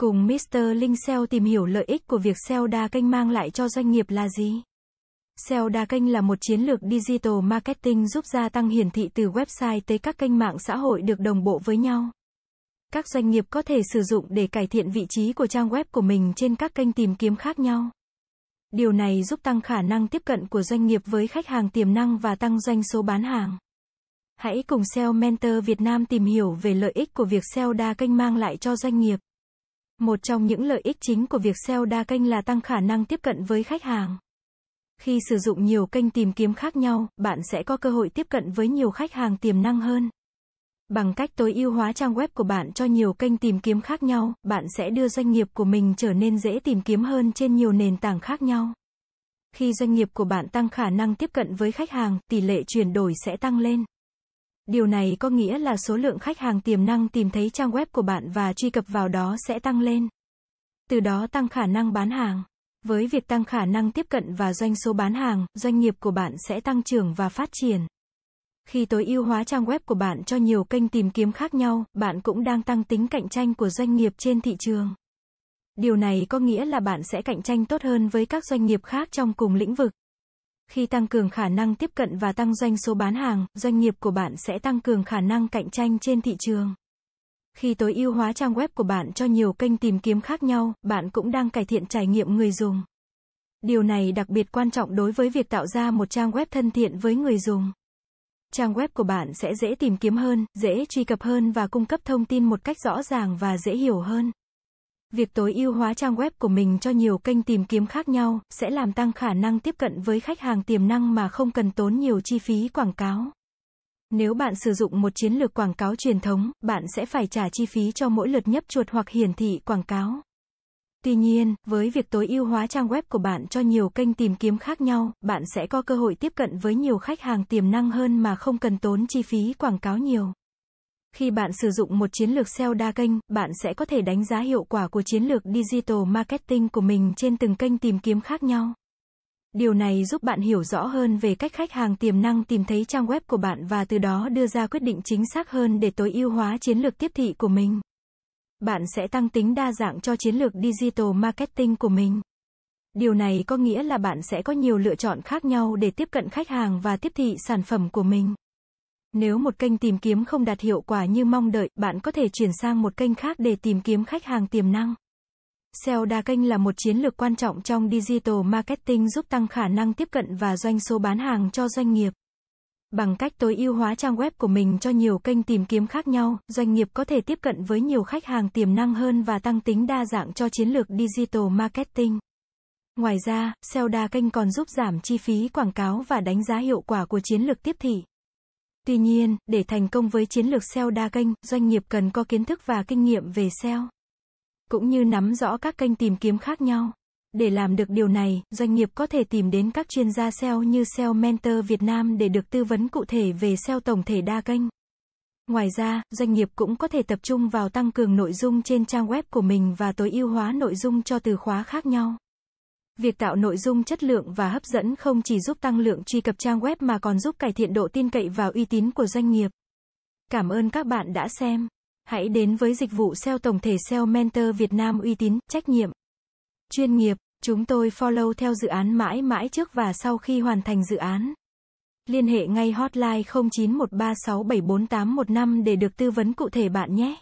Cùng Mr. Linh SEO tìm hiểu lợi ích của việc SEO đa kênh mang lại cho doanh nghiệp là gì? SEO đa kênh là một chiến lược digital marketing giúp gia tăng hiển thị từ website tới các kênh mạng xã hội được đồng bộ với nhau. Các doanh nghiệp có thể sử dụng để cải thiện vị trí của trang web của mình trên các kênh tìm kiếm khác nhau. Điều này giúp tăng khả năng tiếp cận của doanh nghiệp với khách hàng tiềm năng và tăng doanh số bán hàng. Hãy cùng SEO Mentor Việt Nam tìm hiểu về lợi ích của việc SEO đa kênh mang lại cho doanh nghiệp. Một trong những lợi ích chính của việc SEO đa kênh là tăng khả năng tiếp cận với khách hàng. Khi sử dụng nhiều kênh tìm kiếm khác nhau, bạn sẽ có cơ hội tiếp cận với nhiều khách hàng tiềm năng hơn. Bằng cách tối ưu hóa trang web của bạn cho nhiều kênh tìm kiếm khác nhau, bạn sẽ đưa doanh nghiệp của mình trở nên dễ tìm kiếm hơn trên nhiều nền tảng khác nhau. Khi doanh nghiệp của bạn tăng khả năng tiếp cận với khách hàng, tỷ lệ chuyển đổi sẽ tăng lên. Điều này có nghĩa là số lượng khách hàng tiềm năng tìm thấy trang web của bạn và truy cập vào đó sẽ tăng lên. Từ đó tăng khả năng bán hàng. Với việc tăng khả năng tiếp cận và doanh số bán hàng, doanh nghiệp của bạn sẽ tăng trưởng và phát triển. Khi tối ưu hóa trang web của bạn cho nhiều kênh tìm kiếm khác nhau, bạn cũng đang tăng tính cạnh tranh của doanh nghiệp trên thị trường. Điều này có nghĩa là bạn sẽ cạnh tranh tốt hơn với các doanh nghiệp khác trong cùng lĩnh vực. Khi tăng cường khả năng tiếp cận và tăng doanh số bán hàng, doanh nghiệp của bạn sẽ tăng cường khả năng cạnh tranh trên thị trường. Khi tối ưu hóa trang web của bạn cho nhiều kênh tìm kiếm khác nhau, bạn cũng đang cải thiện trải nghiệm người dùng. Điều này đặc biệt quan trọng đối với việc tạo ra một trang web thân thiện với người dùng. Trang web của bạn sẽ dễ tìm kiếm hơn, dễ truy cập hơn và cung cấp thông tin một cách rõ ràng và dễ hiểu hơn. Việc tối ưu hóa trang web của mình cho nhiều kênh tìm kiếm khác nhau sẽ làm tăng khả năng tiếp cận với khách hàng tiềm năng mà không cần tốn nhiều chi phí quảng cáo. Nếu bạn sử dụng một chiến lược quảng cáo truyền thống, bạn sẽ phải trả chi phí cho mỗi lượt nhấp chuột hoặc hiển thị quảng cáo. Tuy nhiên, với việc tối ưu hóa trang web của bạn cho nhiều kênh tìm kiếm khác nhau, bạn sẽ có cơ hội tiếp cận với nhiều khách hàng tiềm năng hơn mà không cần tốn chi phí quảng cáo nhiều. Khi bạn sử dụng một chiến lược SEO đa kênh, bạn sẽ có thể đánh giá hiệu quả của chiến lược digital marketing của mình trên từng kênh tìm kiếm khác nhau. Điều này giúp bạn hiểu rõ hơn về cách khách hàng tiềm năng tìm thấy trang web của bạn và từ đó đưa ra quyết định chính xác hơn để tối ưu hóa chiến lược tiếp thị của mình. Bạn sẽ tăng tính đa dạng cho chiến lược digital marketing của mình. Điều này có nghĩa là bạn sẽ có nhiều lựa chọn khác nhau để tiếp cận khách hàng và tiếp thị sản phẩm của mình. Nếu một kênh tìm kiếm không đạt hiệu quả như mong đợi, bạn có thể chuyển sang một kênh khác để tìm kiếm khách hàng tiềm năng. SEO đa kênh là một chiến lược quan trọng trong digital marketing giúp tăng khả năng tiếp cận và doanh số bán hàng cho doanh nghiệp. Bằng cách tối ưu hóa trang web của mình cho nhiều kênh tìm kiếm khác nhau, doanh nghiệp có thể tiếp cận với nhiều khách hàng tiềm năng hơn và tăng tính đa dạng cho chiến lược digital marketing. Ngoài ra, SEO đa kênh còn giúp giảm chi phí quảng cáo và đánh giá hiệu quả của chiến lược tiếp thị. Tuy nhiên, để thành công với chiến lược SEO đa kênh, doanh nghiệp cần có kiến thức và kinh nghiệm về SEO cũng như nắm rõ các kênh tìm kiếm khác nhau. Để làm được điều này, doanh nghiệp có thể tìm đến các chuyên gia SEO như SEO Mentor Việt Nam để được tư vấn cụ thể về SEO tổng thể đa kênh. Ngoài ra, doanh nghiệp cũng có thể tập trung vào tăng cường nội dung trên trang web của mình và tối ưu hóa nội dung cho từ khóa khác nhau. Việc tạo nội dung chất lượng và hấp dẫn không chỉ giúp tăng lượng truy cập trang web mà còn giúp cải thiện độ tin cậy và uy tín của doanh nghiệp. Cảm ơn các bạn đã xem. Hãy đến với dịch vụ SEO tổng thể SEO Mentor Việt Nam uy tín, trách nhiệm, chuyên nghiệp. Chúng tôi follow theo dự án mãi mãi trước và sau khi hoàn thành dự án. Liên hệ ngay hotline 0913674815 để được tư vấn cụ thể bạn nhé.